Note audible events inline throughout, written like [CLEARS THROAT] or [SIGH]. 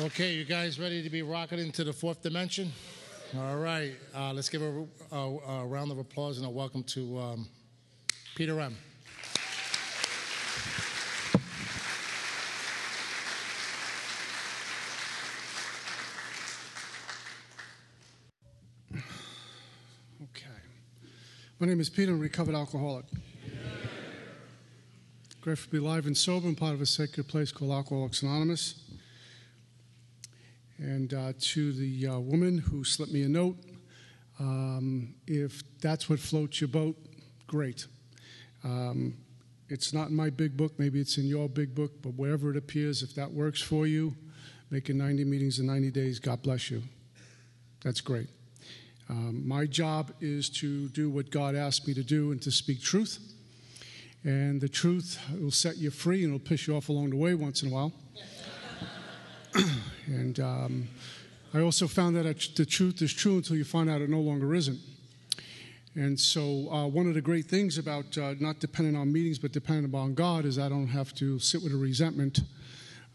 Okay, you guys ready to be rocketed into the fourth dimension? All right, uh, let's give a, a, a, round of applause and a welcome to um, Peter M. Okay. My name is Peter, I'm a recovered alcoholic. Grateful to be live and sober and part of a sacred place called Alcoholics Anonymous. And uh, to the uh, woman who slipped me a note, um, if that's what floats your boat, great. Um, it's not in my big book, maybe it's in your big book, but wherever it appears, if that works for you, making 90 meetings in 90 days, God bless you. That's great. Um, my job is to do what God asked me to do and to speak truth. And the truth will set you free and it'll piss you off along the way once in a while. [CLEARS THROAT] and um, I also found that the truth is true until you find out it no longer isn't. And so, uh, one of the great things about uh, not depending on meetings but depending upon God is I don't have to sit with a resentment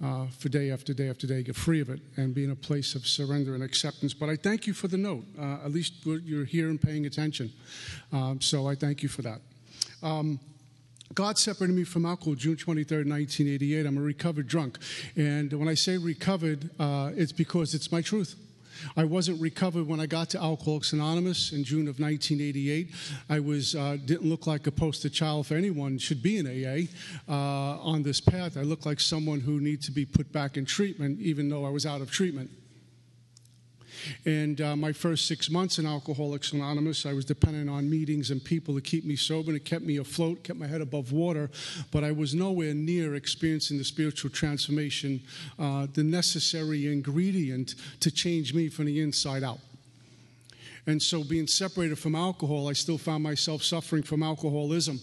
uh, for day after day after day, get free of it, and be in a place of surrender and acceptance. But I thank you for the note. Uh, at least you're here and paying attention. Um, so, I thank you for that. Um, God separated me from alcohol June 23rd, 1988. I'm a recovered drunk. And when I say recovered, uh, it's because it's my truth. I wasn't recovered when I got to Alcoholics Anonymous in June of 1988. I was uh, didn't look like a poster child for anyone should be in AA uh, on this path. I looked like someone who needs to be put back in treatment, even though I was out of treatment. And uh, my first six months in Alcoholics Anonymous, I was dependent on meetings and people to keep me sober, and it kept me afloat, kept my head above water. But I was nowhere near experiencing the spiritual transformation, uh, the necessary ingredient to change me from the inside out. And so, being separated from alcohol, I still found myself suffering from alcoholism.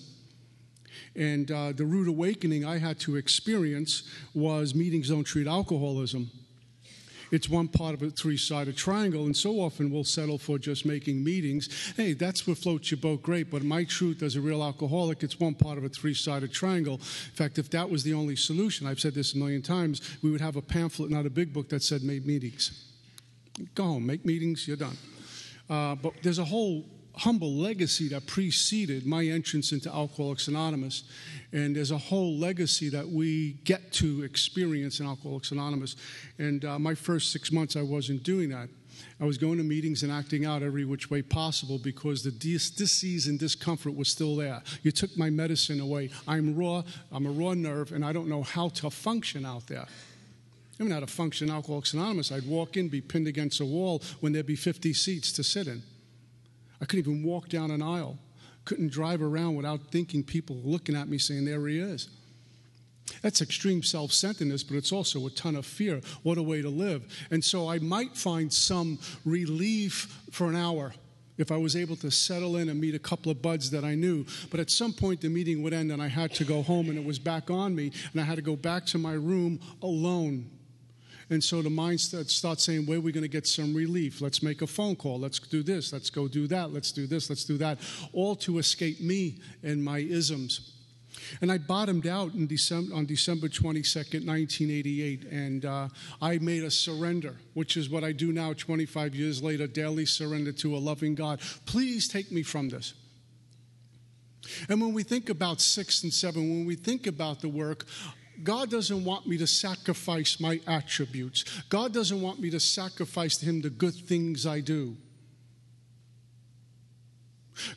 And uh, the rude awakening I had to experience was meetings don't treat alcoholism it's one part of a three sided triangle, and so often we'll settle for just making meetings. Hey, that's what floats your boat, great, but my truth as a real alcoholic, it's one part of a three sided triangle. In fact, if that was the only solution, I've said this a million times, we would have a pamphlet, not a big book, that said make meetings. Go home, make meetings, you're done. Uh, but there's a whole humble legacy that preceded my entrance into Alcoholics Anonymous. And there's a whole legacy that we get to experience in Alcoholics Anonymous. And uh, my first six months, I wasn't doing that. I was going to meetings and acting out every which way possible because the dis- disease and discomfort was still there. You took my medicine away. I'm raw, I'm a raw nerve, and I don't know how to function out there. I mean, how to function Alcoholics Anonymous. I'd walk in, be pinned against a wall when there'd be 50 seats to sit in. I couldn't even walk down an aisle. Couldn't drive around without thinking people looking at me saying, There he is. That's extreme self centeredness, but it's also a ton of fear. What a way to live. And so I might find some relief for an hour if I was able to settle in and meet a couple of buds that I knew. But at some point, the meeting would end and I had to go home, and it was back on me, and I had to go back to my room alone and so the mind starts saying, where are we going to get some relief? Let's make a phone call. Let's do this. Let's go do that. Let's do this. Let's do that. All to escape me and my isms. And I bottomed out December, on December 22nd, 1988, and uh, I made a surrender, which is what I do now 25 years later daily surrender to a loving God. Please take me from this. And when we think about six and seven, when we think about the work, God doesn't want me to sacrifice my attributes. God doesn't want me to sacrifice to Him the good things I do.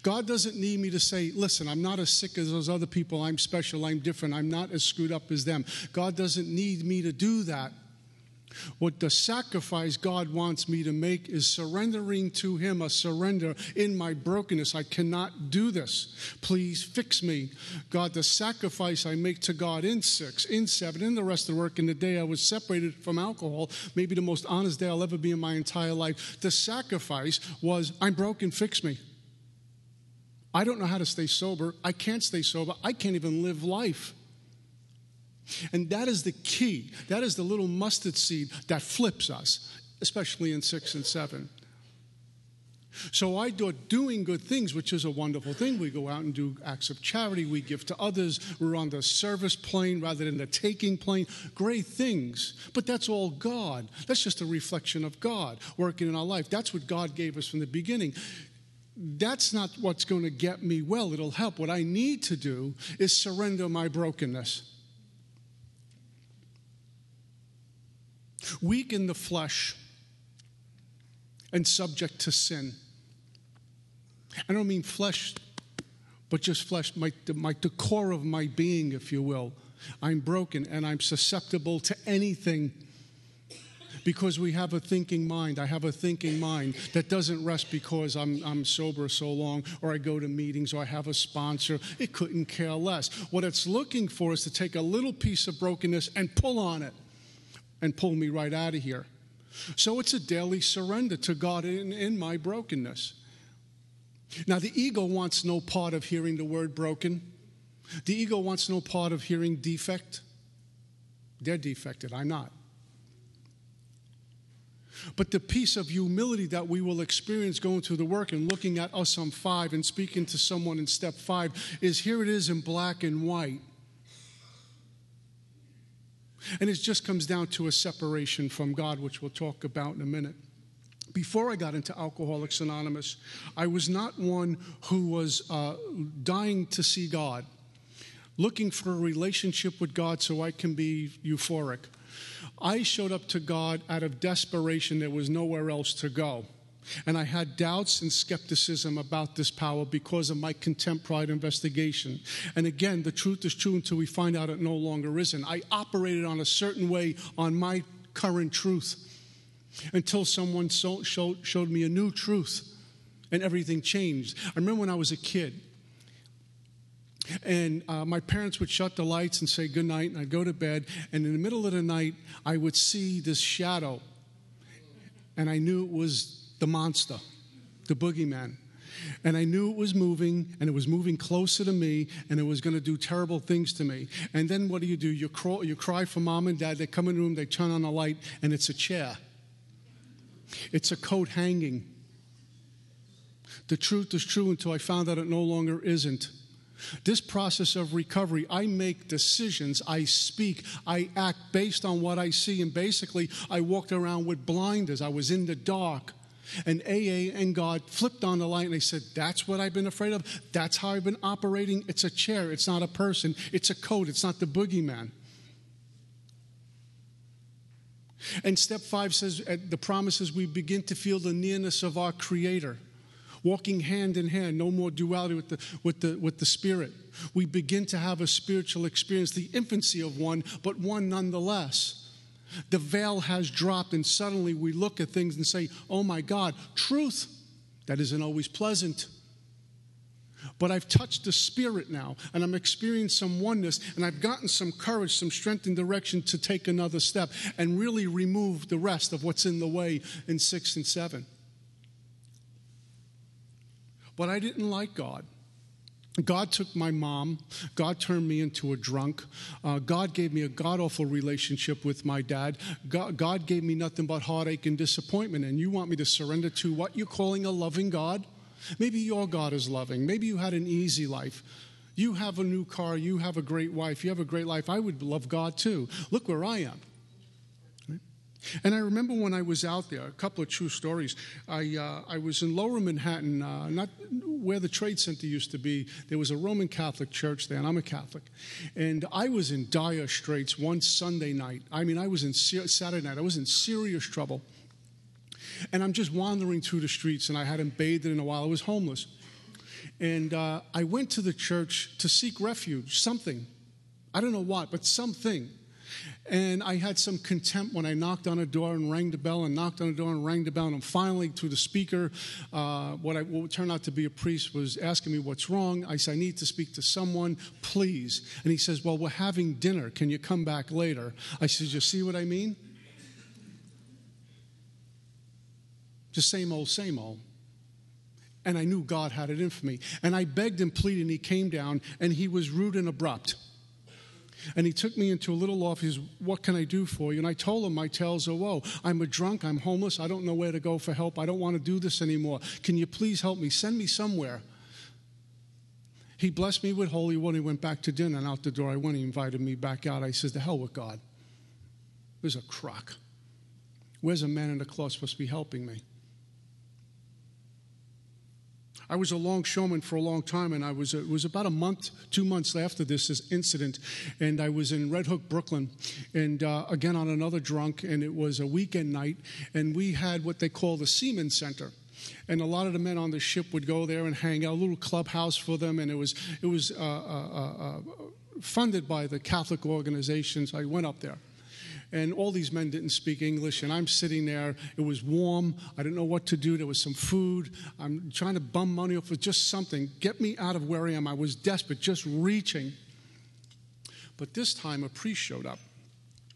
God doesn't need me to say, listen, I'm not as sick as those other people. I'm special. I'm different. I'm not as screwed up as them. God doesn't need me to do that. What the sacrifice God wants me to make is surrendering to Him, a surrender in my brokenness. I cannot do this. Please fix me. God, the sacrifice I make to God in six, in seven, in the rest of the work, in the day I was separated from alcohol, maybe the most honest day I'll ever be in my entire life. The sacrifice was, I'm broken, fix me. I don't know how to stay sober. I can't stay sober. I can't even live life. And that is the key. That is the little mustard seed that flips us, especially in six and seven. So I thought doing good things, which is a wonderful thing. We go out and do acts of charity, we give to others, we're on the service plane rather than the taking plane. Great things. But that's all God. That's just a reflection of God working in our life. That's what God gave us from the beginning. That's not what's going to get me well. It'll help. What I need to do is surrender my brokenness. Weak in the flesh and subject to sin. I don't mean flesh, but just flesh, my, my, the core of my being, if you will. I'm broken and I'm susceptible to anything because we have a thinking mind. I have a thinking mind that doesn't rest because I'm, I'm sober so long or I go to meetings or I have a sponsor. It couldn't care less. What it's looking for is to take a little piece of brokenness and pull on it and pull me right out of here. So it's a daily surrender to God in, in my brokenness. Now, the ego wants no part of hearing the word broken. The ego wants no part of hearing defect. They're defected, I'm not. But the piece of humility that we will experience going through the work and looking at us on five and speaking to someone in step five is here it is in black and white. And it just comes down to a separation from God, which we'll talk about in a minute. Before I got into Alcoholics Anonymous, I was not one who was uh, dying to see God, looking for a relationship with God so I can be euphoric. I showed up to God out of desperation. There was nowhere else to go. And I had doubts and skepticism about this power because of my contempt pride investigation. And again, the truth is true until we find out it no longer isn't. I operated on a certain way on my current truth until someone so, showed, showed me a new truth and everything changed. I remember when I was a kid. And uh, my parents would shut the lights and say good night, and I'd go to bed. And in the middle of the night, I would see this shadow. And I knew it was the monster, the boogeyman. And I knew it was moving, and it was moving closer to me, and it was going to do terrible things to me. And then what do you do? You, crawl, you cry for mom and dad. They come in the room, they turn on the light, and it's a chair. It's a coat hanging. The truth is true until I found out it no longer isn't. This process of recovery, I make decisions, I speak, I act based on what I see. And basically, I walked around with blinders. I was in the dark. And AA and God flipped on the light and they said, That's what I've been afraid of. That's how I've been operating. It's a chair, it's not a person, it's a coat, it's not the boogeyman. And step five says, uh, the promise is we begin to feel the nearness of our Creator, walking hand in hand, no more duality with the, with the, with the Spirit. We begin to have a spiritual experience, the infancy of one, but one nonetheless. The veil has dropped, and suddenly we look at things and say, Oh my God, truth. That isn't always pleasant. But I've touched the Spirit now, and I'm experiencing some oneness, and I've gotten some courage, some strength and direction to take another step and really remove the rest of what's in the way in six and seven. But I didn't like God. God took my mom. God turned me into a drunk. Uh, God gave me a god awful relationship with my dad. God, God gave me nothing but heartache and disappointment. And you want me to surrender to what you're calling a loving God? Maybe your God is loving. Maybe you had an easy life. You have a new car. You have a great wife. You have a great life. I would love God too. Look where I am. And I remember when I was out there, a couple of true stories. I, uh, I was in lower Manhattan, uh, not where the Trade Center used to be. There was a Roman Catholic church there, and I'm a Catholic. And I was in dire straits one Sunday night. I mean, I was in Saturday night, I was in serious trouble. And I'm just wandering through the streets, and I hadn't bathed in a while. I was homeless. And uh, I went to the church to seek refuge, something. I don't know what, but something. And I had some contempt when I knocked on a door and rang the bell and knocked on a door and rang the bell. And finally, through the speaker, uh, what, I, what turned out to be a priest was asking me what's wrong. I said, I need to speak to someone, please. And he says, Well, we're having dinner. Can you come back later? I said, You see what I mean? Just same old, same old. And I knew God had it in for me. And I begged and pleaded, and he came down, and he was rude and abrupt. And he took me into a little office. What can I do for you? And I told him my tales are woe. I'm a drunk. I'm homeless. I don't know where to go for help. I don't want to do this anymore. Can you please help me? Send me somewhere. He blessed me with holy water. He went back to dinner, and out the door I went. He invited me back out. I said, "The hell with God. There's a crock. Where's a man in the cloth supposed to be helping me?" I was a longshoreman for a long time, and I was it was about a month, two months after this, this incident, and I was in Red Hook, Brooklyn, and uh, again on another drunk, and it was a weekend night, and we had what they call the Seaman Center. And a lot of the men on the ship would go there and hang out, a little clubhouse for them, and it was it was uh, uh, uh, uh funded by the Catholic organizations. I went up there and all these men didn't speak English, and I'm sitting there. It was warm. I didn't know what to do. There was some food. I'm trying to bum money off for just something. Get me out of where I am. I was desperate, just reaching. But this time, a priest showed up.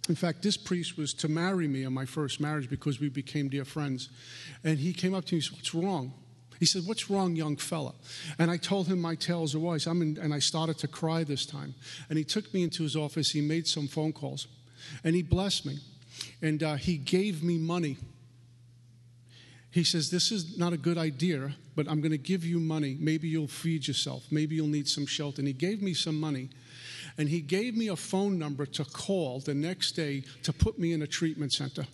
In fact, this priest was to marry me in my first marriage because we became dear friends. And he came up to me and said, What's wrong? He said, What's wrong, young fella? And I told him my tales of woes. and I started to cry this time. And he took me into his office. He made some phone calls. And he blessed me. And uh, he gave me money. He says, This is not a good idea, but I'm going to give you money. Maybe you'll feed yourself. Maybe you'll need some shelter. And he gave me some money. And he gave me a phone number to call the next day to put me in a treatment center.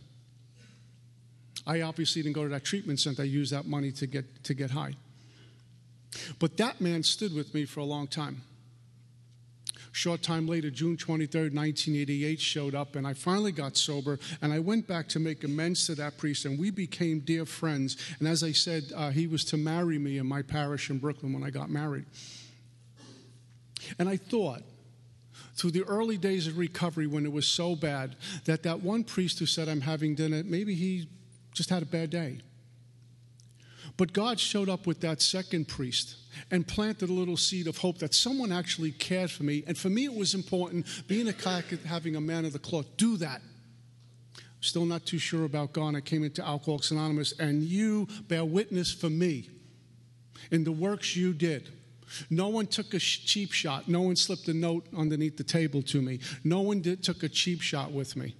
I obviously didn't go to that treatment center. I used that money to get, to get high. But that man stood with me for a long time. Short time later, June 23rd, 1988, showed up, and I finally got sober. And I went back to make amends to that priest, and we became dear friends. And as I said, uh, he was to marry me in my parish in Brooklyn when I got married. And I thought, through the early days of recovery when it was so bad that that one priest who said i'm having dinner maybe he just had a bad day but god showed up with that second priest and planted a little seed of hope that someone actually cared for me. And for me, it was important, being a Catholic, having a man of the cloth, do that. Still not too sure about God. I came into Alcoholics Anonymous, and you bear witness for me in the works you did. No one took a cheap shot. No one slipped a note underneath the table to me. No one did, took a cheap shot with me.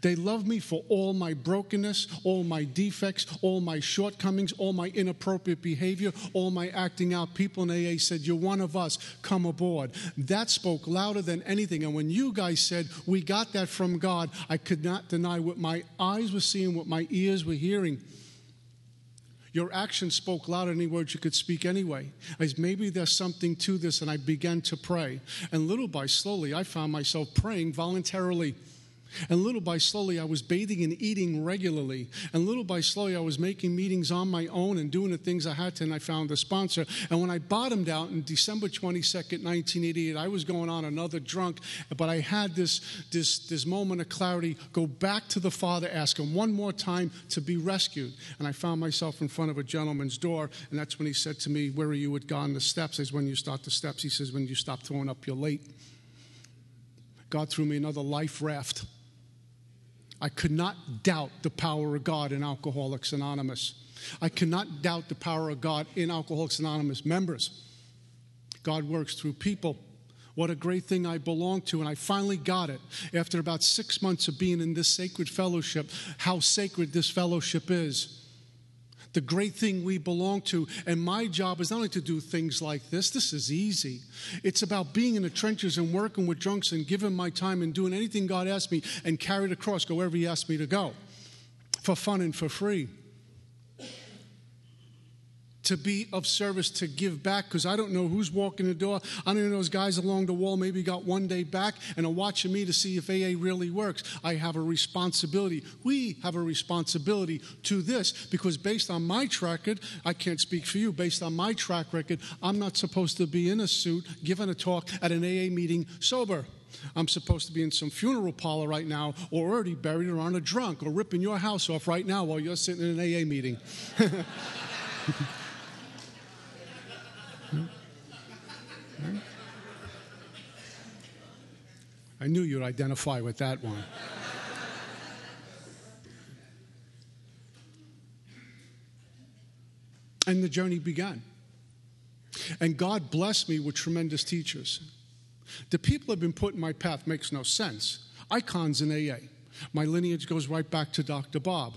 They love me for all my brokenness, all my defects, all my shortcomings, all my inappropriate behavior, all my acting out. People in AA said, You're one of us, come aboard. That spoke louder than anything. And when you guys said, We got that from God, I could not deny what my eyes were seeing, what my ears were hearing. Your actions spoke louder than any words you could speak anyway. As maybe there's something to this, and I began to pray. And little by slowly, I found myself praying voluntarily. And little by slowly, I was bathing and eating regularly. And little by slowly, I was making meetings on my own and doing the things I had to, and I found a sponsor. And when I bottomed out in December 22nd, 1988, I was going on another drunk, but I had this, this, this moment of clarity go back to the Father, ask Him one more time to be rescued. And I found myself in front of a gentleman's door, and that's when he said to me, Where are you God on the steps? I says, When you start the steps. He says, When you stop throwing up your late. God threw me another life raft. I could not doubt the power of God in Alcoholics Anonymous. I cannot doubt the power of God in Alcoholics Anonymous members. God works through people. What a great thing I belong to. And I finally got it after about six months of being in this sacred fellowship, how sacred this fellowship is the great thing we belong to. And my job is not only to do things like this, this is easy. It's about being in the trenches and working with drunks and giving my time and doing anything God asks me and carry the cross, go wherever He asks me to go for fun and for free to be of service, to give back, because I don't know who's walking the door. I don't know those guys along the wall maybe got one day back and are watching me to see if AA really works. I have a responsibility. We have a responsibility to this because based on my track record, I can't speak for you, based on my track record, I'm not supposed to be in a suit giving a talk at an AA meeting sober. I'm supposed to be in some funeral parlor right now, or already buried or on a drunk, or ripping your house off right now while you're sitting in an AA meeting. [LAUGHS] I knew you'd identify with that one. and the journey began. And God blessed me with tremendous teachers. The people have been put in my path makes no sense. Icons in AA. My lineage goes right back to Dr. Bob.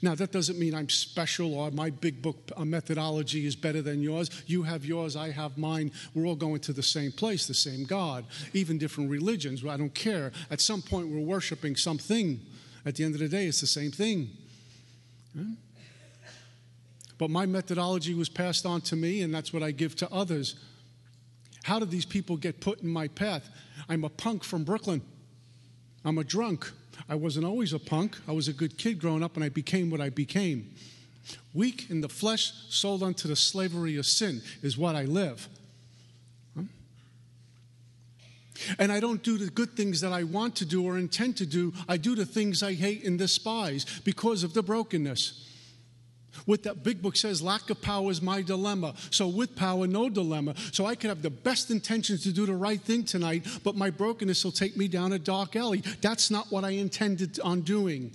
Now, that doesn't mean I'm special or my big book uh, methodology is better than yours. You have yours, I have mine. We're all going to the same place, the same God, even different religions. I don't care. At some point, we're worshiping something. At the end of the day, it's the same thing. But my methodology was passed on to me, and that's what I give to others. How did these people get put in my path? I'm a punk from Brooklyn. I'm a drunk. I wasn't always a punk. I was a good kid growing up, and I became what I became. Weak in the flesh, sold unto the slavery of sin is what I live. And I don't do the good things that I want to do or intend to do. I do the things I hate and despise because of the brokenness. What that big book says, lack of power is my dilemma. So, with power, no dilemma. So, I could have the best intentions to do the right thing tonight, but my brokenness will take me down a dark alley. That's not what I intended on doing.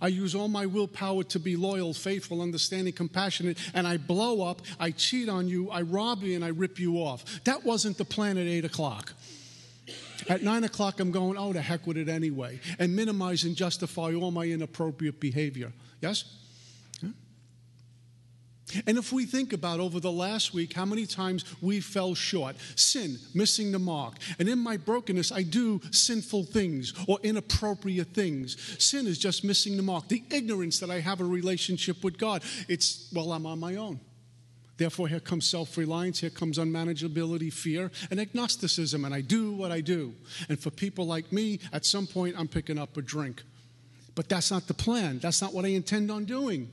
I use all my willpower to be loyal, faithful, understanding, compassionate, and I blow up, I cheat on you, I rob you, and I rip you off. That wasn't the plan at 8 o'clock. At 9 o'clock, I'm going, oh, the heck with it anyway, and minimize and justify all my inappropriate behavior. Yes? And if we think about over the last week how many times we fell short, sin, missing the mark, and in my brokenness, I do sinful things or inappropriate things. Sin is just missing the mark. The ignorance that I have a relationship with God, it's, well, I'm on my own. Therefore, here comes self reliance, here comes unmanageability, fear, and agnosticism, and I do what I do. And for people like me, at some point, I'm picking up a drink. But that's not the plan, that's not what I intend on doing.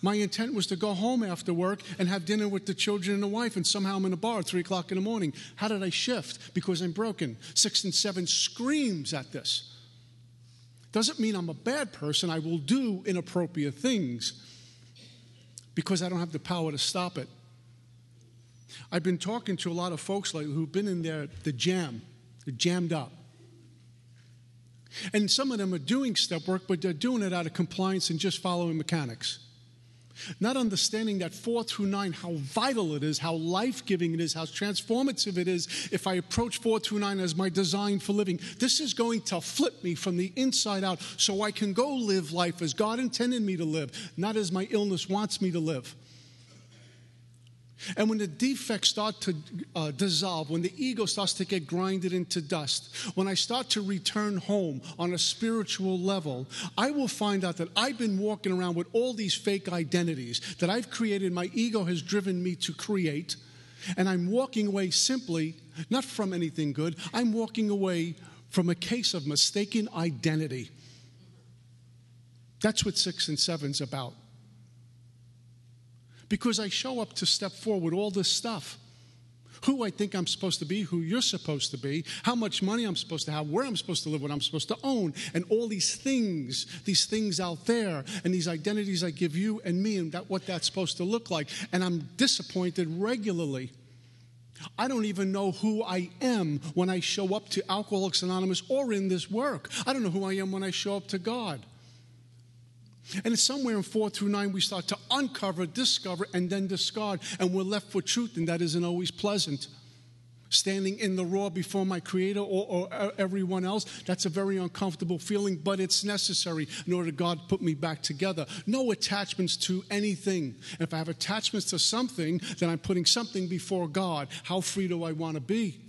My intent was to go home after work and have dinner with the children and the wife, and somehow I'm in a bar at 3 o'clock in the morning. How did I shift? Because I'm broken. Six and seven screams at this. Doesn't mean I'm a bad person. I will do inappropriate things because I don't have the power to stop it. I've been talking to a lot of folks lately who've been in there, the jam, they're jammed up. And some of them are doing step work, but they're doing it out of compliance and just following mechanics. Not understanding that four through nine, how vital it is, how life giving it is, how transformative it is if I approach four through nine as my design for living. This is going to flip me from the inside out so I can go live life as God intended me to live, not as my illness wants me to live. And when the defects start to uh, dissolve, when the ego starts to get grinded into dust, when I start to return home on a spiritual level, I will find out that I've been walking around with all these fake identities that I've created, my ego has driven me to create. And I'm walking away simply, not from anything good, I'm walking away from a case of mistaken identity. That's what six and seven's about because I show up to step four with all this stuff who I think I'm supposed to be, who you're supposed to be, how much money I'm supposed to have, where I'm supposed to live, what I'm supposed to own, and all these things, these things out there, and these identities I give you and me, and that, what that's supposed to look like. And I'm disappointed regularly. I don't even know who I am when I show up to Alcoholics Anonymous or in this work. I don't know who I am when I show up to God. And it's somewhere in four through nine we start to uncover, discover, and then discard, and we're left with truth, and that isn't always pleasant. Standing in the raw before my Creator or, or everyone else, that's a very uncomfortable feeling, but it's necessary in order to God put me back together. No attachments to anything. If I have attachments to something, then I'm putting something before God. How free do I want to be?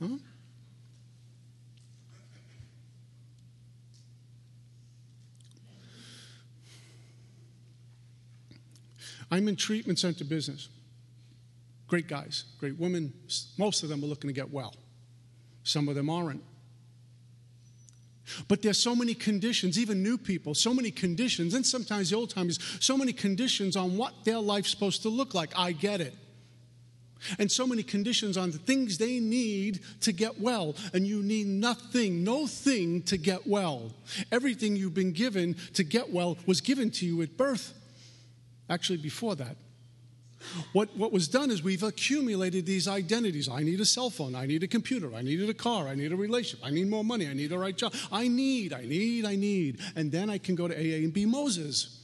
Huh? I'm in treatment center business. Great guys, great women. Most of them are looking to get well. Some of them aren't. But there's so many conditions, even new people, so many conditions, and sometimes the old timers, so many conditions on what their life's supposed to look like. I get it. And so many conditions on the things they need to get well. And you need nothing, no thing to get well. Everything you've been given to get well was given to you at birth actually before that. What, what was done is we've accumulated these identities. I need a cell phone. I need a computer. I needed a car. I need a relationship. I need more money. I need a right job. I need, I need, I need. And then I can go to AA and be Moses.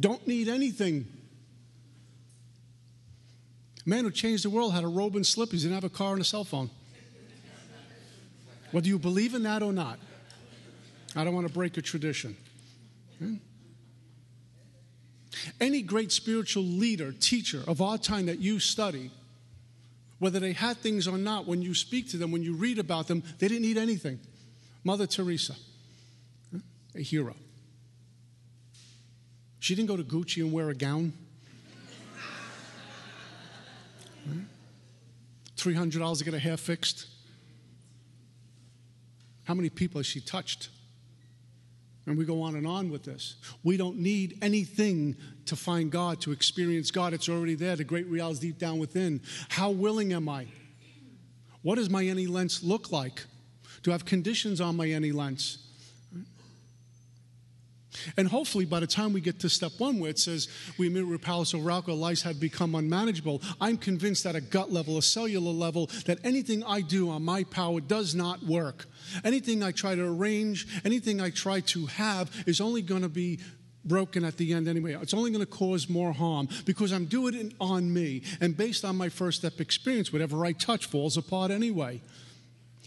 Don't need anything. A man who changed the world had a robe and slippers, he didn't have a car and a cell phone. Whether you believe in that or not, I don't want to break a tradition. Hmm? Any great spiritual leader, teacher of our time that you study, whether they had things or not, when you speak to them, when you read about them, they didn't need anything. Mother Teresa, a hero. She didn't go to Gucci and wear a gown. $300 to get her hair fixed. How many people has she touched? And we go on and on with this. We don't need anything to find God, to experience God. It's already there. The great reality deep down within. How willing am I? What does my any lens look like? Do I have conditions on my any lens? And hopefully, by the time we get to step one, where it says we we're powerless over alcohol, lives have become unmanageable, I'm convinced at a gut level, a cellular level, that anything I do on my power does not work. Anything I try to arrange, anything I try to have, is only going to be broken at the end anyway. It's only going to cause more harm because I'm doing it on me. And based on my first step experience, whatever I touch falls apart anyway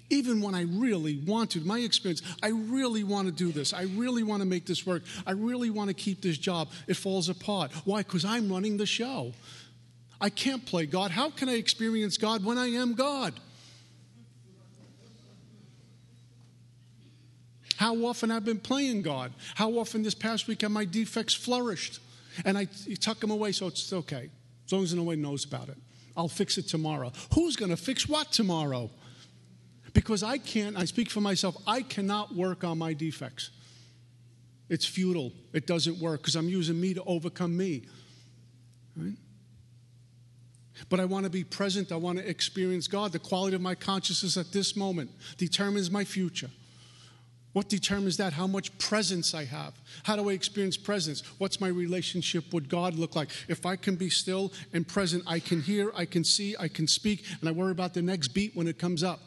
even when I really want to. My experience, I really want to do this. I really want to make this work. I really want to keep this job. It falls apart. Why? Because I'm running the show. I can't play God. How can I experience God when I am God? How often I've been playing God? How often this past week have my defects flourished? And I tuck them away so it's okay. As long as no one knows about it. I'll fix it tomorrow. Who's going to fix what tomorrow? Because I can't, I speak for myself, I cannot work on my defects. It's futile. It doesn't work because I'm using me to overcome me. Right? But I want to be present. I want to experience God. The quality of my consciousness at this moment determines my future. What determines that? How much presence I have. How do I experience presence? What's my relationship with God look like? If I can be still and present, I can hear, I can see, I can speak, and I worry about the next beat when it comes up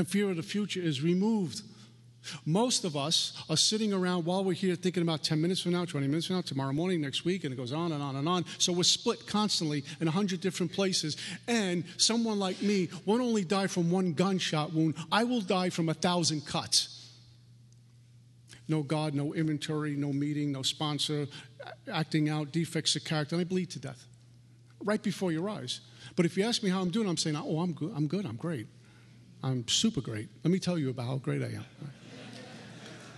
and fear of the future is removed. Most of us are sitting around while we're here thinking about 10 minutes from now, 20 minutes from now, tomorrow morning, next week, and it goes on and on and on. So we're split constantly in 100 different places. And someone like me won't only die from one gunshot wound, I will die from a thousand cuts. No God, no inventory, no meeting, no sponsor, acting out defects of character, and I bleed to death right before your eyes. But if you ask me how I'm doing, I'm saying, oh, I'm good, I'm good, I'm great. I'm super great. Let me tell you about how great I am.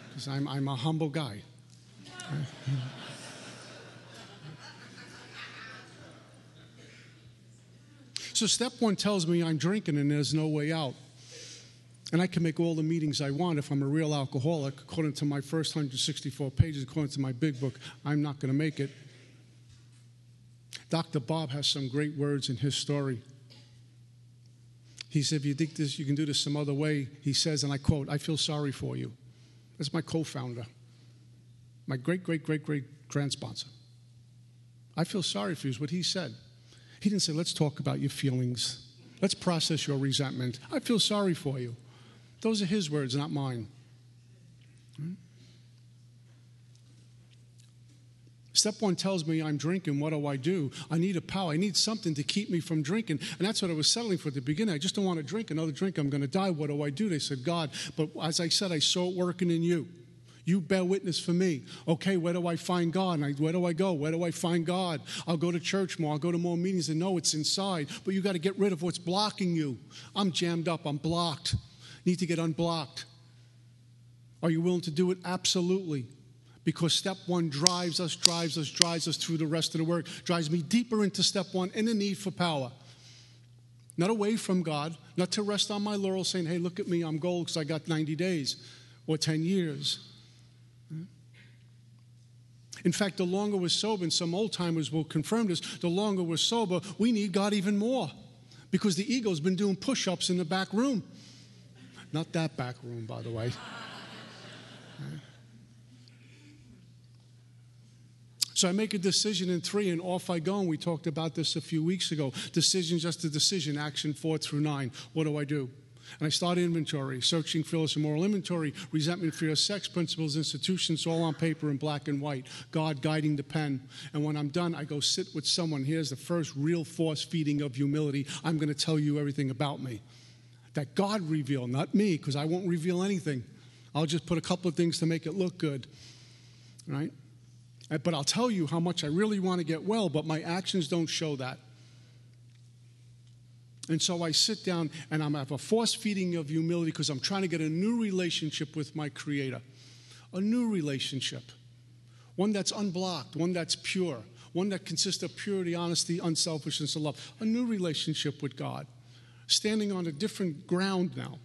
Because I'm, I'm a humble guy. So, step one tells me I'm drinking and there's no way out. And I can make all the meetings I want if I'm a real alcoholic. According to my first 164 pages, according to my big book, I'm not going to make it. Dr. Bob has some great words in his story. He said, if you think this, you can do this some other way, he says, and I quote, I feel sorry for you. That's my co founder, my great, great, great, great grand sponsor. I feel sorry for you, is what he said. He didn't say, let's talk about your feelings. Let's process your resentment. I feel sorry for you. Those are his words, not mine. Step one tells me I'm drinking. What do I do? I need a power. I need something to keep me from drinking. And that's what I was settling for at the beginning. I just don't want to drink another drink. I'm going to die. What do I do? They said, God. But as I said, I saw it working in you. You bear witness for me. Okay, where do I find God? I, where do I go? Where do I find God? I'll go to church more. I'll go to more meetings and know it's inside. But you got to get rid of what's blocking you. I'm jammed up. I'm blocked. Need to get unblocked. Are you willing to do it? Absolutely because step one drives us, drives us, drives us through the rest of the work, drives me deeper into step one and the need for power. Not away from God, not to rest on my laurels saying, hey, look at me, I'm gold because I got 90 days or 10 years. In fact, the longer we're sober, and some old timers will confirm this, the longer we're sober, we need God even more because the ego's been doing push ups in the back room. Not that back room, by the way. So I make a decision in three and off I go. And we talked about this a few weeks ago. Decision, just a decision, action four through nine. What do I do? And I start inventory, searching Phyllis and moral inventory, resentment, fear, sex, principles, institutions, all on paper in black and white, God guiding the pen. And when I'm done, I go sit with someone. Here's the first real force feeding of humility. I'm going to tell you everything about me. That God revealed, not me, because I won't reveal anything. I'll just put a couple of things to make it look good. Right? But I'll tell you how much I really want to get well, but my actions don't show that. And so I sit down and I'm have a force feeding of humility because I'm trying to get a new relationship with my Creator. A new relationship. One that's unblocked, one that's pure, one that consists of purity, honesty, unselfishness, and love. A new relationship with God. Standing on a different ground now.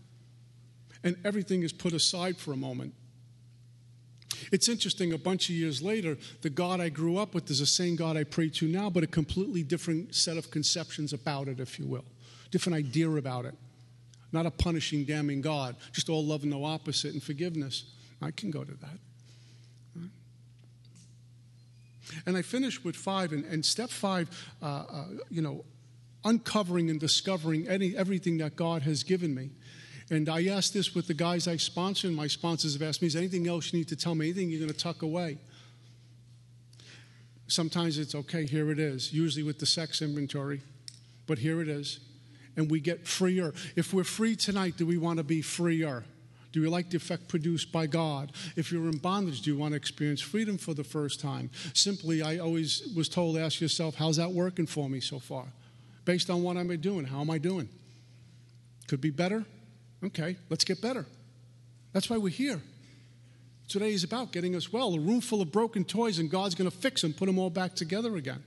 And everything is put aside for a moment. It's interesting, a bunch of years later, the God I grew up with is the same God I pray to now, but a completely different set of conceptions about it, if you will different idea about it. Not a punishing, damning God, just all love and no opposite and forgiveness. I can go to that. And I finish with five, and, and step five, uh, uh, you know, uncovering and discovering any, everything that God has given me. And I asked this with the guys I sponsor, and my sponsors have asked me, is anything else you need to tell me? Anything you're going to tuck away? Sometimes it's okay, here it is, usually with the sex inventory, but here it is and we get freer. If we're free tonight, do we want to be freer? Do you like the effect produced by God? If you're in bondage, do you want to experience freedom for the first time? Simply, I always was told, ask yourself, how's that working for me so far? Based on what I'm doing? How am I doing? Could be better? Okay, let's get better. That's why we're here. Today is about getting us well. A room full of broken toys, and God's going to fix them, put them all back together again.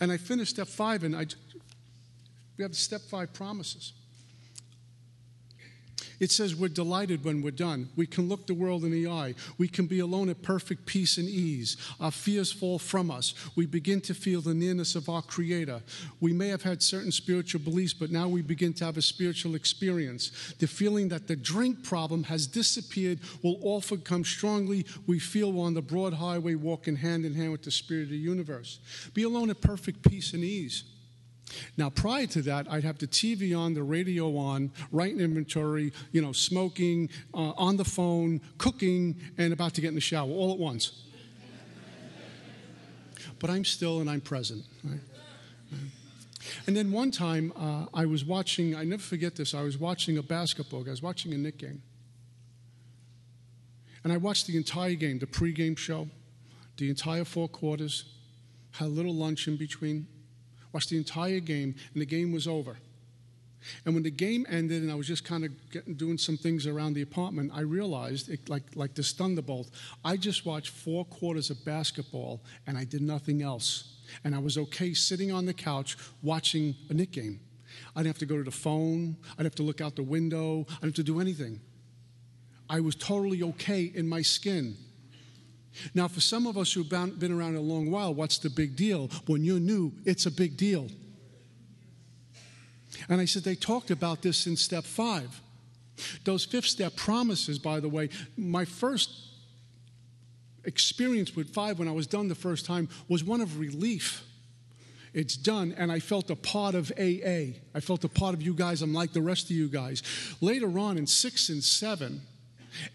And I finished step five, and I we have step five promises. It says we're delighted when we're done. We can look the world in the eye. We can be alone at perfect peace and ease. Our fears fall from us. We begin to feel the nearness of our Creator. We may have had certain spiritual beliefs, but now we begin to have a spiritual experience. The feeling that the drink problem has disappeared will often come strongly. We feel we're on the broad highway walking hand in hand with the Spirit of the universe. Be alone at perfect peace and ease. Now, prior to that, I'd have the TV on, the radio on, writing inventory, you know, smoking, uh, on the phone, cooking, and about to get in the shower all at once. but I'm still and I'm present. Right? And then one time uh, I was watching, I never forget this, I was watching a basketball game, I was watching a Knick game. And I watched the entire game, the pregame show, the entire four quarters, had a little lunch in between watched the entire game, and the game was over. And when the game ended, and I was just kind of getting, doing some things around the apartment, I realized, it, like, like this thunderbolt, I just watched four quarters of basketball, and I did nothing else. And I was okay sitting on the couch watching a Knick game. I didn't have to go to the phone. I didn't have to look out the window. I didn't have to do anything. I was totally okay in my skin. Now, for some of us who've been around a long while, what's the big deal? When you're new, it's a big deal. And I said, they talked about this in step five. Those fifth step promises, by the way, my first experience with five when I was done the first time was one of relief. It's done, and I felt a part of AA. I felt a part of you guys. I'm like the rest of you guys. Later on in six and seven,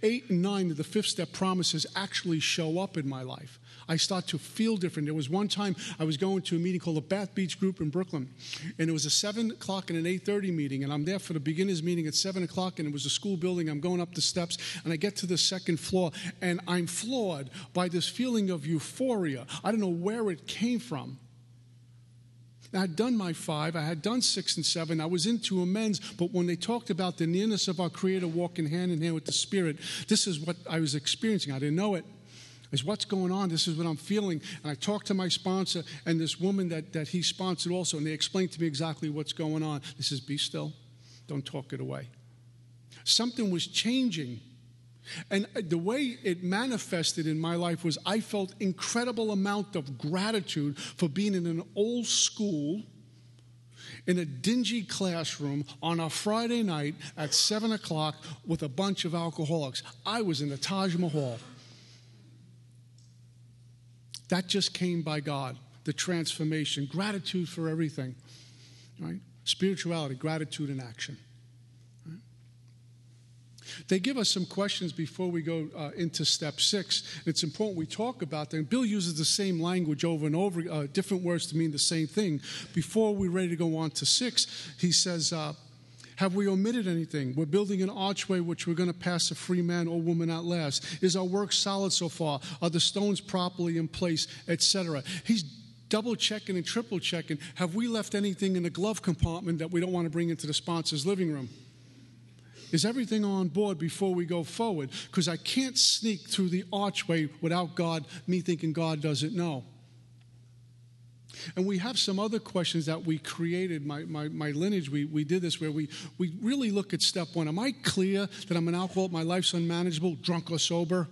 Eight and nine of the fifth step promises actually show up in my life. I start to feel different. There was one time I was going to a meeting called the Bath Beach Group in Brooklyn, and it was a seven o'clock and an eight thirty meeting, and I'm there for the beginners meeting at seven o'clock, and it was a school building. I'm going up the steps, and I get to the second floor, and I'm floored by this feeling of euphoria. I don't know where it came from. I had done my five, I had done six and seven, I was into amends, but when they talked about the nearness of our Creator walking hand in hand with the Spirit, this is what I was experiencing. I didn't know it. Is what's going on? This is what I'm feeling. And I talked to my sponsor and this woman that, that he sponsored also, and they explained to me exactly what's going on. This is be still, don't talk it away. Something was changing and the way it manifested in my life was I felt incredible amount of gratitude for being in an old school in a dingy classroom on a Friday night at 7 o'clock with a bunch of alcoholics. I was in the Taj Mahal. That just came by God, the transformation, gratitude for everything, right? Spirituality, gratitude in action. They give us some questions before we go uh, into step six. It's important we talk about them. Bill uses the same language over and over, uh, different words to mean the same thing. Before we're ready to go on to six, he says, uh, have we omitted anything? We're building an archway which we're going to pass a free man or woman at last. Is our work solid so far? Are the stones properly in place, etc.? He's double checking and triple checking. Have we left anything in the glove compartment that we don't want to bring into the sponsor's living room? Is everything on board before we go forward? Because I can't sneak through the archway without God, me thinking God doesn't know. And we have some other questions that we created. My, my, my lineage, we, we did this where we, we really look at step one. Am I clear that I'm an alcoholic, my life's unmanageable, drunk or sober?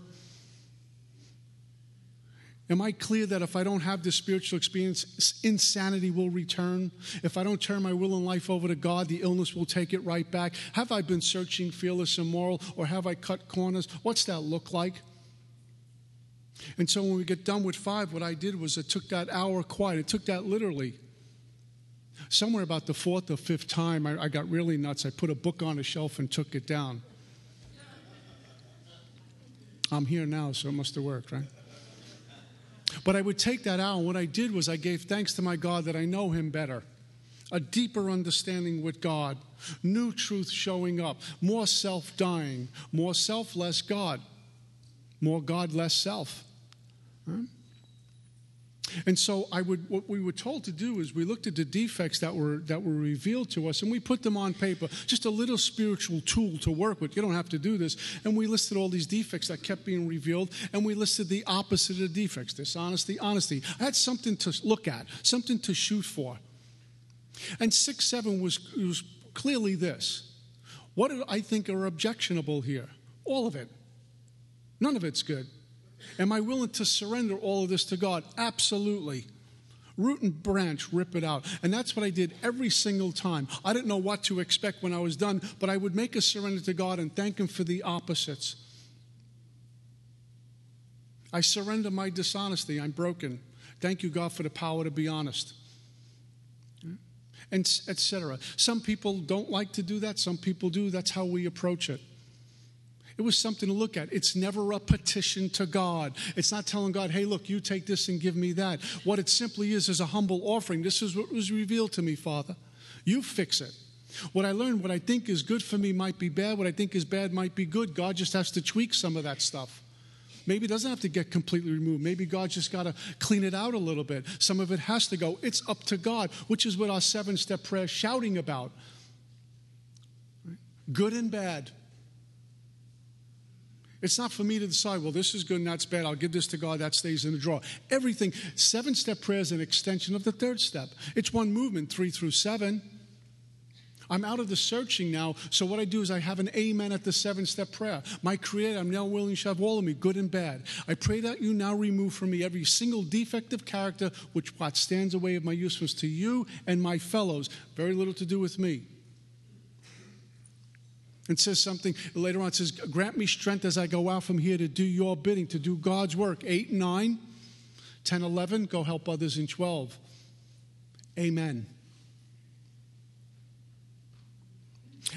Am I clear that if I don't have this spiritual experience, insanity will return? If I don't turn my will and life over to God, the illness will take it right back? Have I been searching fearless and moral, or have I cut corners? What's that look like? And so when we get done with five, what I did was I took that hour quiet. It took that literally. Somewhere about the fourth or fifth time, I, I got really nuts. I put a book on a shelf and took it down. I'm here now, so it must have worked, right? But I would take that out, and what I did was I gave thanks to my God that I know Him better. A deeper understanding with God, new truth showing up, more self dying, more self less God, more God less self. And so I would what we were told to do is we looked at the defects that were that were revealed to us and we put them on paper, just a little spiritual tool to work with. You don't have to do this. And we listed all these defects that kept being revealed and we listed the opposite of the defects, dishonesty, honesty. I had something to look at, something to shoot for. And 6 7 was, was clearly this. What I think are objectionable here? All of it. None of it's good. Am I willing to surrender all of this to God? Absolutely. Root and branch, rip it out. And that's what I did every single time. I didn't know what to expect when I was done, but I would make a surrender to God and thank Him for the opposites. I surrender my dishonesty. I'm broken. Thank you, God, for the power to be honest. And etc. Some people don't like to do that. Some people do. That's how we approach it. It was something to look at. It's never a petition to God. It's not telling God, hey, look, you take this and give me that. What it simply is is a humble offering. This is what was revealed to me, Father. You fix it. What I learned, what I think is good for me might be bad. What I think is bad might be good. God just has to tweak some of that stuff. Maybe it doesn't have to get completely removed. Maybe God just got to clean it out a little bit. Some of it has to go. It's up to God, which is what our seven step prayer is shouting about. Good and bad. It's not for me to decide, well, this is good and that's bad. I'll give this to God, that stays in the drawer. Everything, seven step prayer is an extension of the third step. It's one movement, three through seven. I'm out of the searching now, so what I do is I have an amen at the seven step prayer. My Creator, I'm now willing to have all of me, good and bad. I pray that you now remove from me every single defective character which stands away of my usefulness to you and my fellows. Very little to do with me. It says something later on. It says, Grant me strength as I go out from here to do your bidding, to do God's work. 8 and 9, 10, 11, go help others in 12. Amen.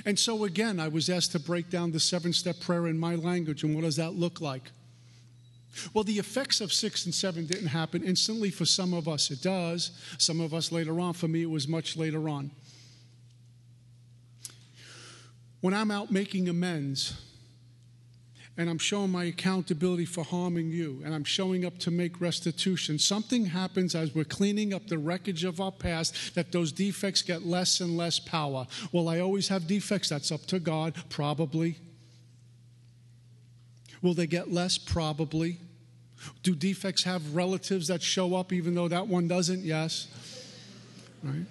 And so again, I was asked to break down the seven step prayer in my language. And what does that look like? Well, the effects of six and seven didn't happen instantly. For some of us, it does. Some of us later on. For me, it was much later on. When I'm out making amends and I'm showing my accountability for harming you and I'm showing up to make restitution, something happens as we're cleaning up the wreckage of our past that those defects get less and less power. Well, I always have defects. That's up to God, probably. Will they get less? Probably. Do defects have relatives that show up even though that one doesn't? Yes. Right?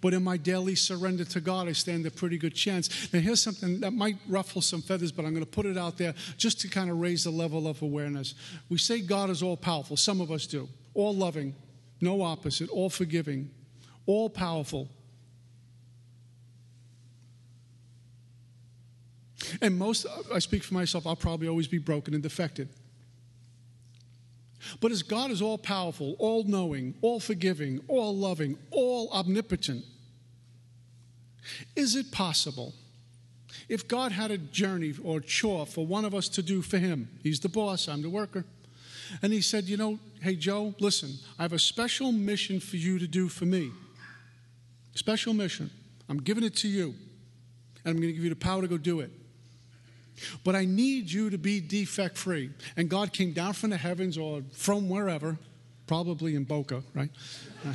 But in my daily surrender to God, I stand a pretty good chance. Now, here's something that might ruffle some feathers, but I'm going to put it out there just to kind of raise the level of awareness. We say God is all powerful. Some of us do. All loving, no opposite, all forgiving, all powerful. And most, I speak for myself, I'll probably always be broken and defected. But as God is all powerful, all knowing, all forgiving, all loving, all omnipotent, is it possible, If God had a journey or chore for one of us to do for Him, He's the boss, I'm the worker. And He said, You know, hey, Joe, listen, I have a special mission for you to do for me. Special mission. I'm giving it to you, and I'm going to give you the power to go do it. But I need you to be defect free. And God came down from the heavens or from wherever, probably in Boca, right? [LAUGHS]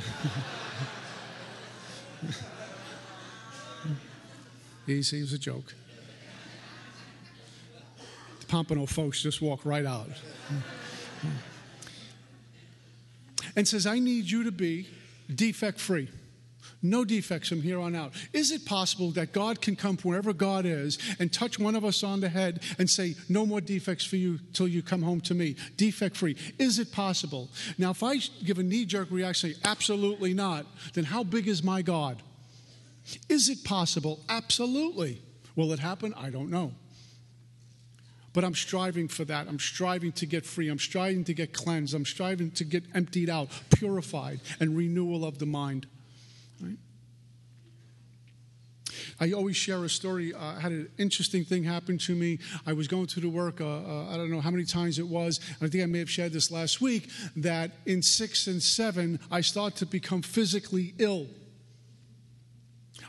Easy, it was a joke. The Pompano folks just walk right out. And says, I need you to be defect free. No defects from here on out. Is it possible that God can come from wherever God is and touch one of us on the head and say, No more defects for you till you come home to me? Defect free. Is it possible? Now, if I give a knee jerk reaction, Absolutely not, then how big is my God? Is it possible? Absolutely. Will it happen? I don't know. But I'm striving for that. I'm striving to get free. I'm striving to get cleansed. I'm striving to get emptied out, purified, and renewal of the mind. Right? I always share a story. Uh, I had an interesting thing happen to me. I was going to the work, uh, uh, I don't know how many times it was. I think I may have shared this last week that in six and seven, I started to become physically ill.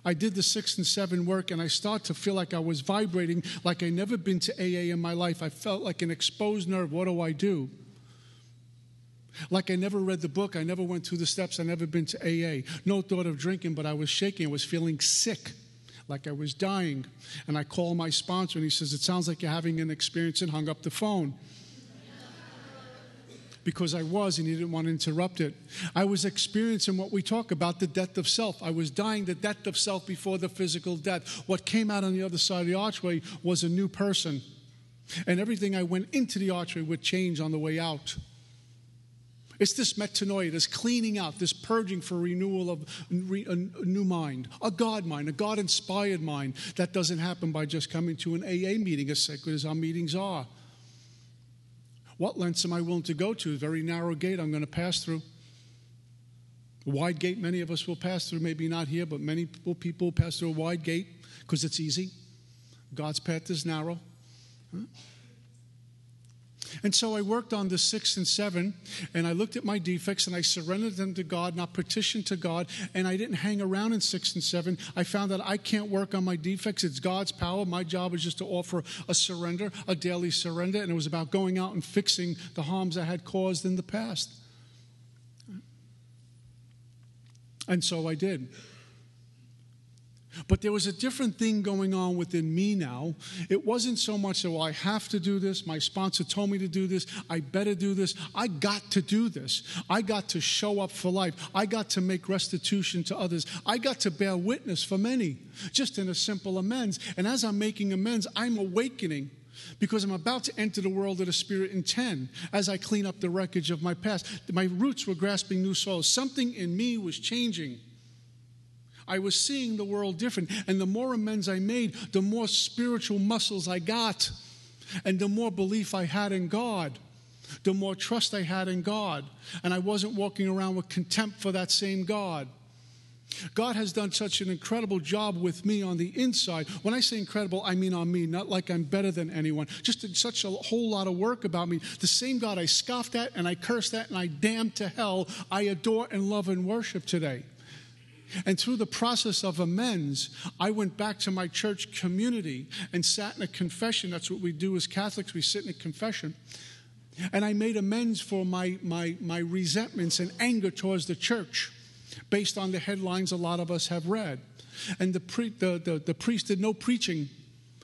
I did the six and seven work, and I start to feel like I was vibrating like I never been to AA in my life. I felt like an exposed nerve. What do I do? Like I never read the book, I never went through the steps, I never been to AA. No thought of drinking, but I was shaking, I was feeling sick, like I was dying. And I called my sponsor, and he says, It sounds like you're having an experience, and hung up the phone because I was and he didn't want to interrupt it. I was experiencing what we talk about the death of self. I was dying the death of self before the physical death. What came out on the other side of the archway was a new person. And everything I went into the archway would change on the way out. It's this metanoia, this cleaning out, this purging for renewal of a new mind, a God mind, a God inspired mind. That doesn't happen by just coming to an AA meeting, as sacred as our meetings are. What lengths am I willing to go to? A very narrow gate I'm going to pass through. A wide gate, many of us will pass through, maybe not here, but many people pass through a wide gate because it's easy. God's path is narrow. Huh? And so I worked on the six and seven, and I looked at my defects and I surrendered them to God, not petitioned to God, and I didn't hang around in six and seven. I found that I can't work on my defects. It's God's power. My job is just to offer a surrender, a daily surrender, and it was about going out and fixing the harms I had caused in the past. And so I did. But there was a different thing going on within me now. It wasn't so much that, well, I have to do this. My sponsor told me to do this. I better do this. I got to do this. I got to show up for life. I got to make restitution to others. I got to bear witness for many, just in a simple amends. And as I'm making amends, I'm awakening because I'm about to enter the world of the Spirit in 10 as I clean up the wreckage of my past. My roots were grasping new souls. Something in me was changing. I was seeing the world different. And the more amends I made, the more spiritual muscles I got, and the more belief I had in God, the more trust I had in God. And I wasn't walking around with contempt for that same God. God has done such an incredible job with me on the inside. When I say incredible, I mean on me, not like I'm better than anyone. Just did such a whole lot of work about me. The same God I scoffed at and I cursed at and I damned to hell, I adore and love and worship today. And through the process of amends, I went back to my church community and sat in a confession. That's what we do as Catholics, we sit in a confession. And I made amends for my, my, my resentments and anger towards the church based on the headlines a lot of us have read. And the, pre, the, the, the priest did no preaching,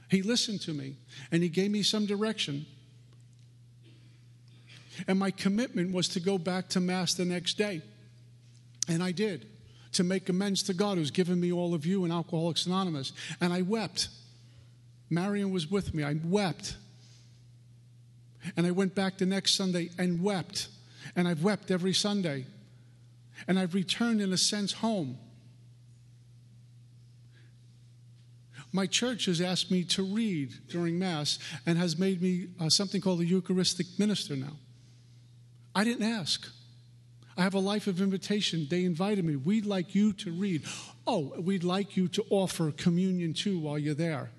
he listened to me and he gave me some direction. And my commitment was to go back to Mass the next day. And I did to make amends to God who's given me all of you in Alcoholics Anonymous. And I wept. Marion was with me. I wept. And I went back the next Sunday and wept. And I've wept every Sunday. And I've returned, in a sense, home. My church has asked me to read during Mass and has made me uh, something called a Eucharistic minister now. I didn't ask. I have a life of invitation. They invited me. We'd like you to read. Oh, we'd like you to offer communion too while you're there.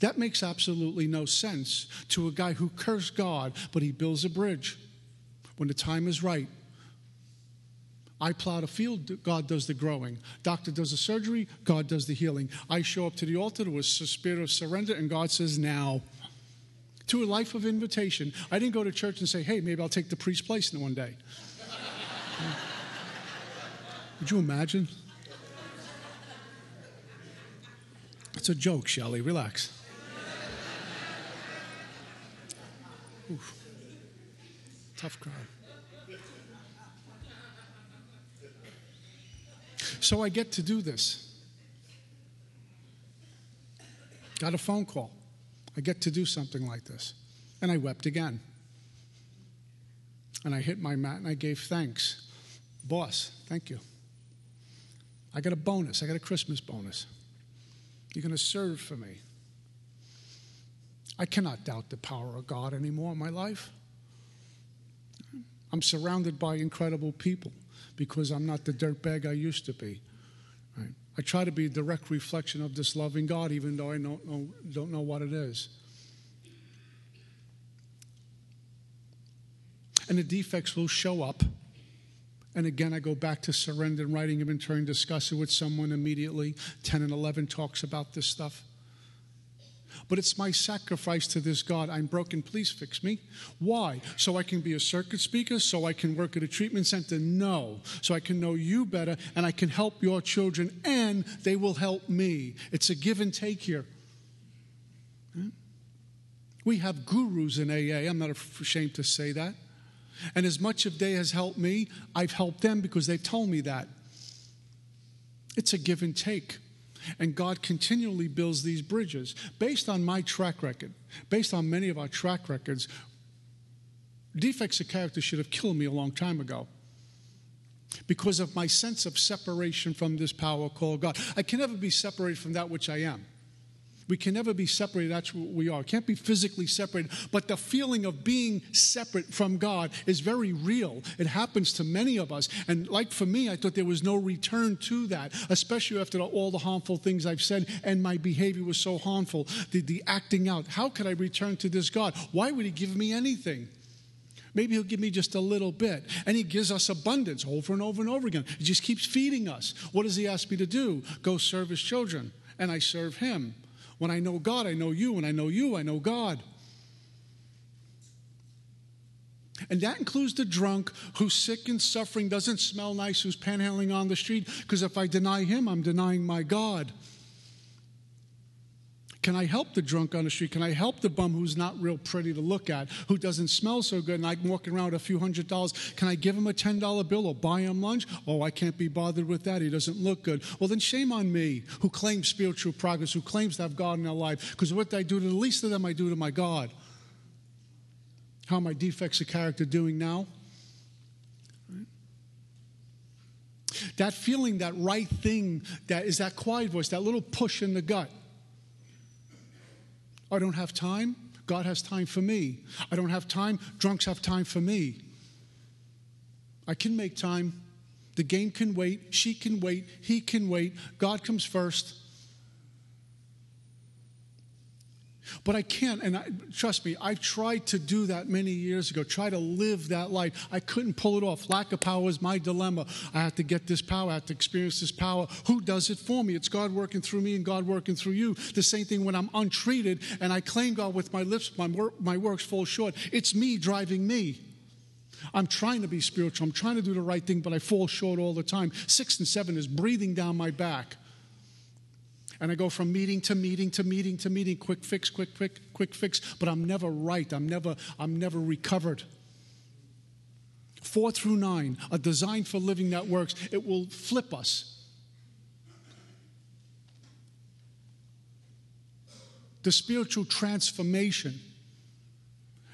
That makes absolutely no sense to a guy who cursed God, but he builds a bridge when the time is right. I plow the field, God does the growing. Doctor does the surgery, God does the healing. I show up to the altar with a spirit of surrender, and God says, Now. To a life of invitation. I didn't go to church and say, Hey, maybe I'll take the priest's place in one day. Would you imagine? It's a joke, Shelley. Relax. Oof. Tough crowd. So I get to do this. Got a phone call. I get to do something like this. And I wept again. And I hit my mat and I gave thanks. Boss, thank you. I got a bonus. I got a Christmas bonus. You're going to serve for me. I cannot doubt the power of God anymore in my life. I'm surrounded by incredible people because I'm not the dirtbag I used to be. Right? I try to be a direct reflection of this loving God, even though I don't know, don't know what it is. And the defects will show up. And again, I go back to surrender and writing inventory and discuss it with someone immediately. 10 and 11 talks about this stuff but it's my sacrifice to this God. I'm broken, please fix me. Why? So I can be a circuit speaker, so I can work at a treatment center? No. So I can know you better and I can help your children and they will help me. It's a give and take here. Hmm? We have gurus in AA. I'm not ashamed to say that. And as much of they has helped me, I've helped them because they've told me that. It's a give and take. And God continually builds these bridges based on my track record, based on many of our track records. Defects of character should have killed me a long time ago because of my sense of separation from this power called God. I can never be separated from that which I am. We can never be separated. That's what we are. Can't be physically separated. But the feeling of being separate from God is very real. It happens to many of us. And like for me, I thought there was no return to that, especially after all the harmful things I've said and my behavior was so harmful. The, the acting out. How could I return to this God? Why would He give me anything? Maybe he'll give me just a little bit. And he gives us abundance over and over and over again. He just keeps feeding us. What does he ask me to do? Go serve his children. And I serve him. When I know God, I know you. When I know you, I know God. And that includes the drunk who's sick and suffering, doesn't smell nice, who's panhandling on the street, because if I deny him, I'm denying my God. Can I help the drunk on the street? Can I help the bum who's not real pretty to look at, who doesn't smell so good, and I'm walking around with a few hundred dollars? Can I give him a $10 bill or buy him lunch? Oh, I can't be bothered with that. He doesn't look good. Well, then shame on me who claims spiritual progress, who claims to have God in their life, because what I do to the least of them, I do to my God. How are my defects of character doing now? That feeling, that right thing, that is that quiet voice, that little push in the gut. I don't have time. God has time for me. I don't have time. Drunks have time for me. I can make time. The game can wait. She can wait. He can wait. God comes first. But I can't, and I, trust me, I've tried to do that many years ago, try to live that life. I couldn't pull it off. Lack of power is my dilemma. I have to get this power, I have to experience this power. Who does it for me? It's God working through me and God working through you. The same thing when I'm untreated and I claim God with my lips, my, work, my works fall short. It's me driving me. I'm trying to be spiritual. I'm trying to do the right thing, but I fall short all the time. Six and seven is breathing down my back. And I go from meeting to meeting to meeting to meeting, quick fix, quick, quick, quick fix, but I'm never right. I'm never, I'm never recovered. Four through nine, a design for living that works. It will flip us. The spiritual transformation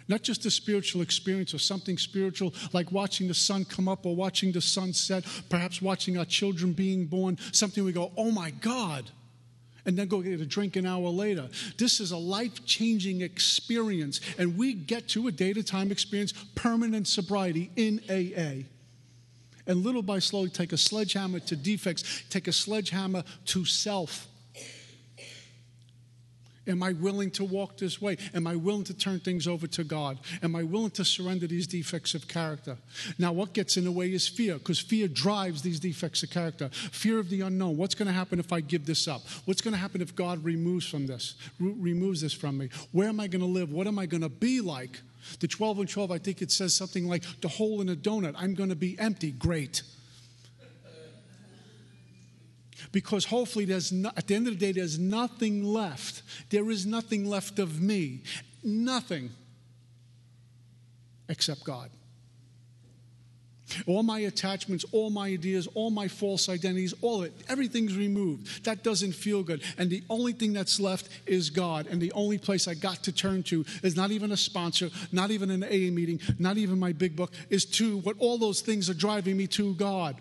not just a spiritual experience or something spiritual like watching the sun come up or watching the sun set, perhaps watching our children being born, something we go, oh my God and then go get a drink an hour later. This is a life changing experience, and we get to a day to time experience permanent sobriety in AA. And little by slowly take a sledgehammer to defects, take a sledgehammer to self. Am I willing to walk this way? Am I willing to turn things over to God? Am I willing to surrender these defects of character? Now, what gets in the way is fear, because fear drives these defects of character. Fear of the unknown. What's going to happen if I give this up? What's going to happen if God removes from this, re- removes this from me? Where am I going to live? What am I going to be like? The 12 and 12, I think it says something like the hole in a donut. I'm going to be empty. Great because hopefully there's no, at the end of the day there's nothing left there is nothing left of me nothing except god all my attachments, all my ideas, all my false identities, all it, everything's removed. That doesn't feel good. And the only thing that's left is God. And the only place I got to turn to is not even a sponsor, not even an AA meeting, not even my big book, is to what all those things are driving me to God.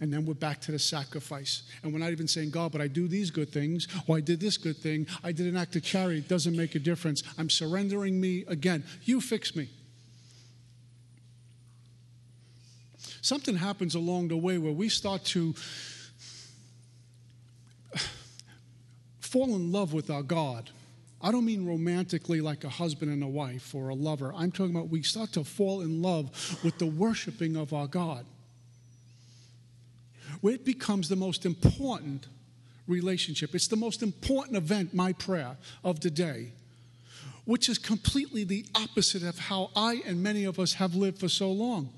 And then we're back to the sacrifice. And we're not even saying, God, but I do these good things, or I did this good thing, I did an act of charity. It doesn't make a difference. I'm surrendering me again. You fix me. Something happens along the way where we start to fall in love with our God. I don't mean romantically like a husband and a wife or a lover. I'm talking about we start to fall in love with the worshiping of our God where it becomes the most important relationship. It's the most important event, my prayer of the day, which is completely the opposite of how I and many of us have lived for so long.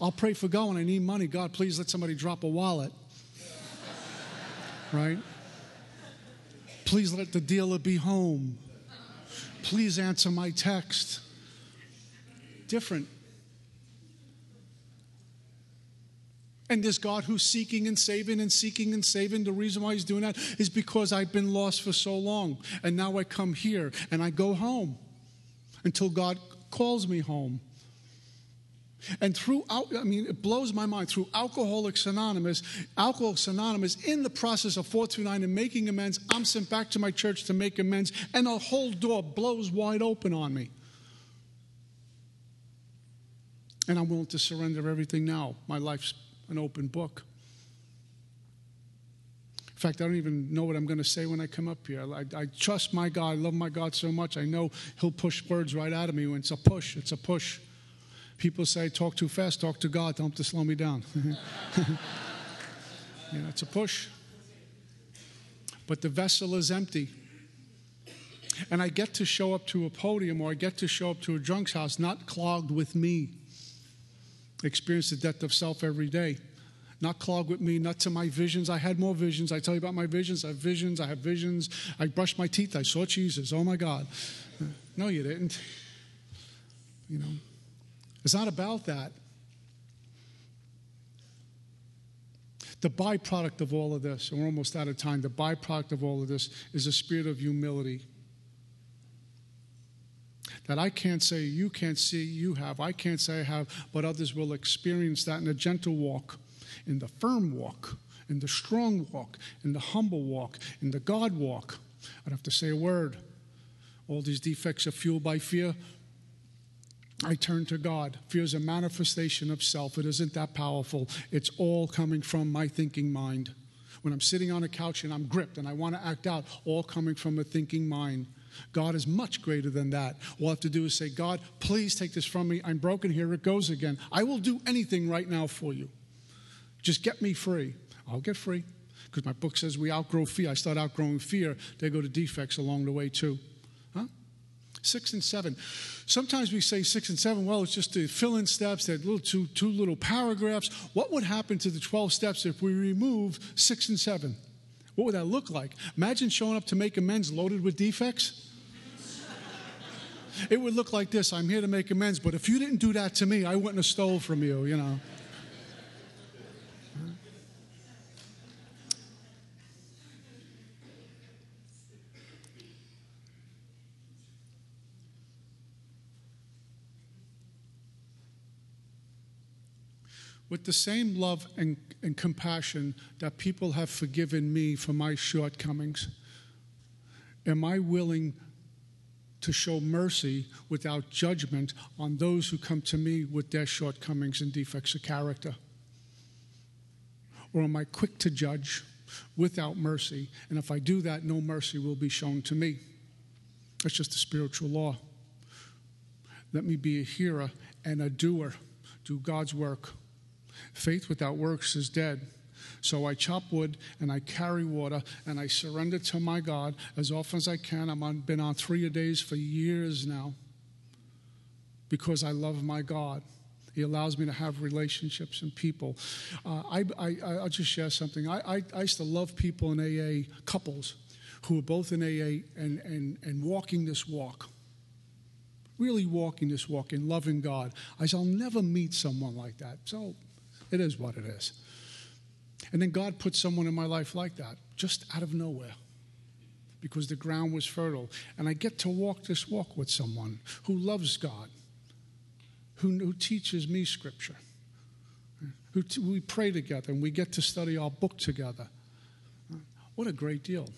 I'll pray for God when I need money. God, please let somebody drop a wallet. right? Please let the dealer be home. Please answer my text. Different. And this God who's seeking and saving and seeking and saving, the reason why he's doing that is because I've been lost for so long. And now I come here and I go home until God calls me home. And throughout, I mean, it blows my mind. Through Alcoholics Anonymous, Alcoholics Anonymous, in the process of 429 and making amends, I'm sent back to my church to make amends, and a whole door blows wide open on me. And I'm willing to surrender everything now. My life's an open book. In fact, I don't even know what I'm going to say when I come up here. I, I, trust my God. I love my God so much. I know He'll push words right out of me. When it's a push, it's a push. People say, talk too fast, talk to God. Tell Him to slow me down. [LAUGHS] yeah, it's a push. But the vessel is empty. And I get to show up to a podium or I get to show up to a drunk's house not clogged with me experience the death of self every day. Not clogged with me, not to my visions. I had more visions. I tell you about my visions. I have visions. I have visions. I brushed my teeth. I saw Jesus. Oh my God. No, you didn't. You know, it's not about that. The byproduct of all of this, and we're almost out of time, the byproduct of all of this is a spirit of humility that I can't say you can't see you have, I can't say I have, but others will experience that in a gentle walk, in the firm walk, in the strong walk, in the humble walk, in the God walk. I don't have to say a word. All these defects are fueled by fear. I turn to God. Fear is a manifestation of self. It isn't that powerful. It's all coming from my thinking mind. When I'm sitting on a couch and I'm gripped and I want to act out, all coming from a thinking mind. God is much greater than that. All I have to do is say, God, please take this from me. I'm broken. Here it goes again. I will do anything right now for you. Just get me free. I'll get free. Because my book says we outgrow fear. I start outgrowing fear. They go to defects along the way, too. Huh? Six and seven. Sometimes we say six and seven, well, it's just the fill in steps, that little two, two little paragraphs. What would happen to the 12 steps if we remove six and seven? What would that look like? Imagine showing up to make amends loaded with defects. It would look like this I'm here to make amends, but if you didn't do that to me, I wouldn't have stole from you, you know. With the same love and, and, compassion that people have forgiven me for my shortcomings, am I willing to show mercy without judgment on those who come to me with their shortcomings and defects of character? Or am I quick to judge? without mercy. And if I do that, no mercy will be shown to me. That's just a spiritual law. Let me be a hearer and a doer, do God's work. Faith without works is dead. So I chop wood and I carry water and I surrender to my God as often as I can. I've been on three a days for years now because I love my God. He allows me to have relationships and people. Uh, I, I, will just share something. I, I, I used to love people in AA, couples who are both in AA and, and, and walking this walk really walking this walk in loving God. I I'll never meet someone like that. So it is what it is. And then God put someone in my life like that, just out of nowhere, because the ground was fertile. And I get to walk this walk with someone who loves God, who, who teaches me scripture. Who t- we pray together and we get to study our book together. What a great deal.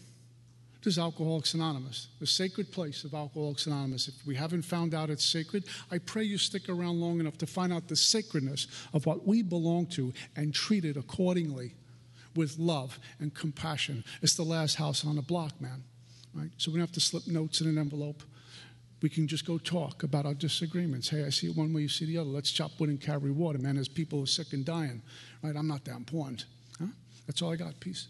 Is Alcoholics Anonymous, the sacred place of Alcoholics Anonymous. If we haven't found out it's sacred, I pray you stick around long enough to find out the sacredness of what we belong to and treat it accordingly with love and compassion. It's the last house on the block, man. Right? So we don't have to slip notes in an envelope we can just go talk about our disagreements. Hey, I see it one way, you see the other. Let's chop wood and carry water, man. There's people who are sick and dying, right? I'm not that important. Huh? That's all I got. Peace.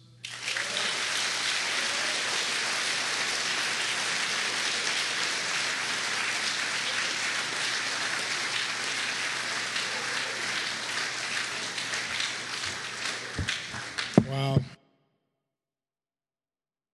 Wow.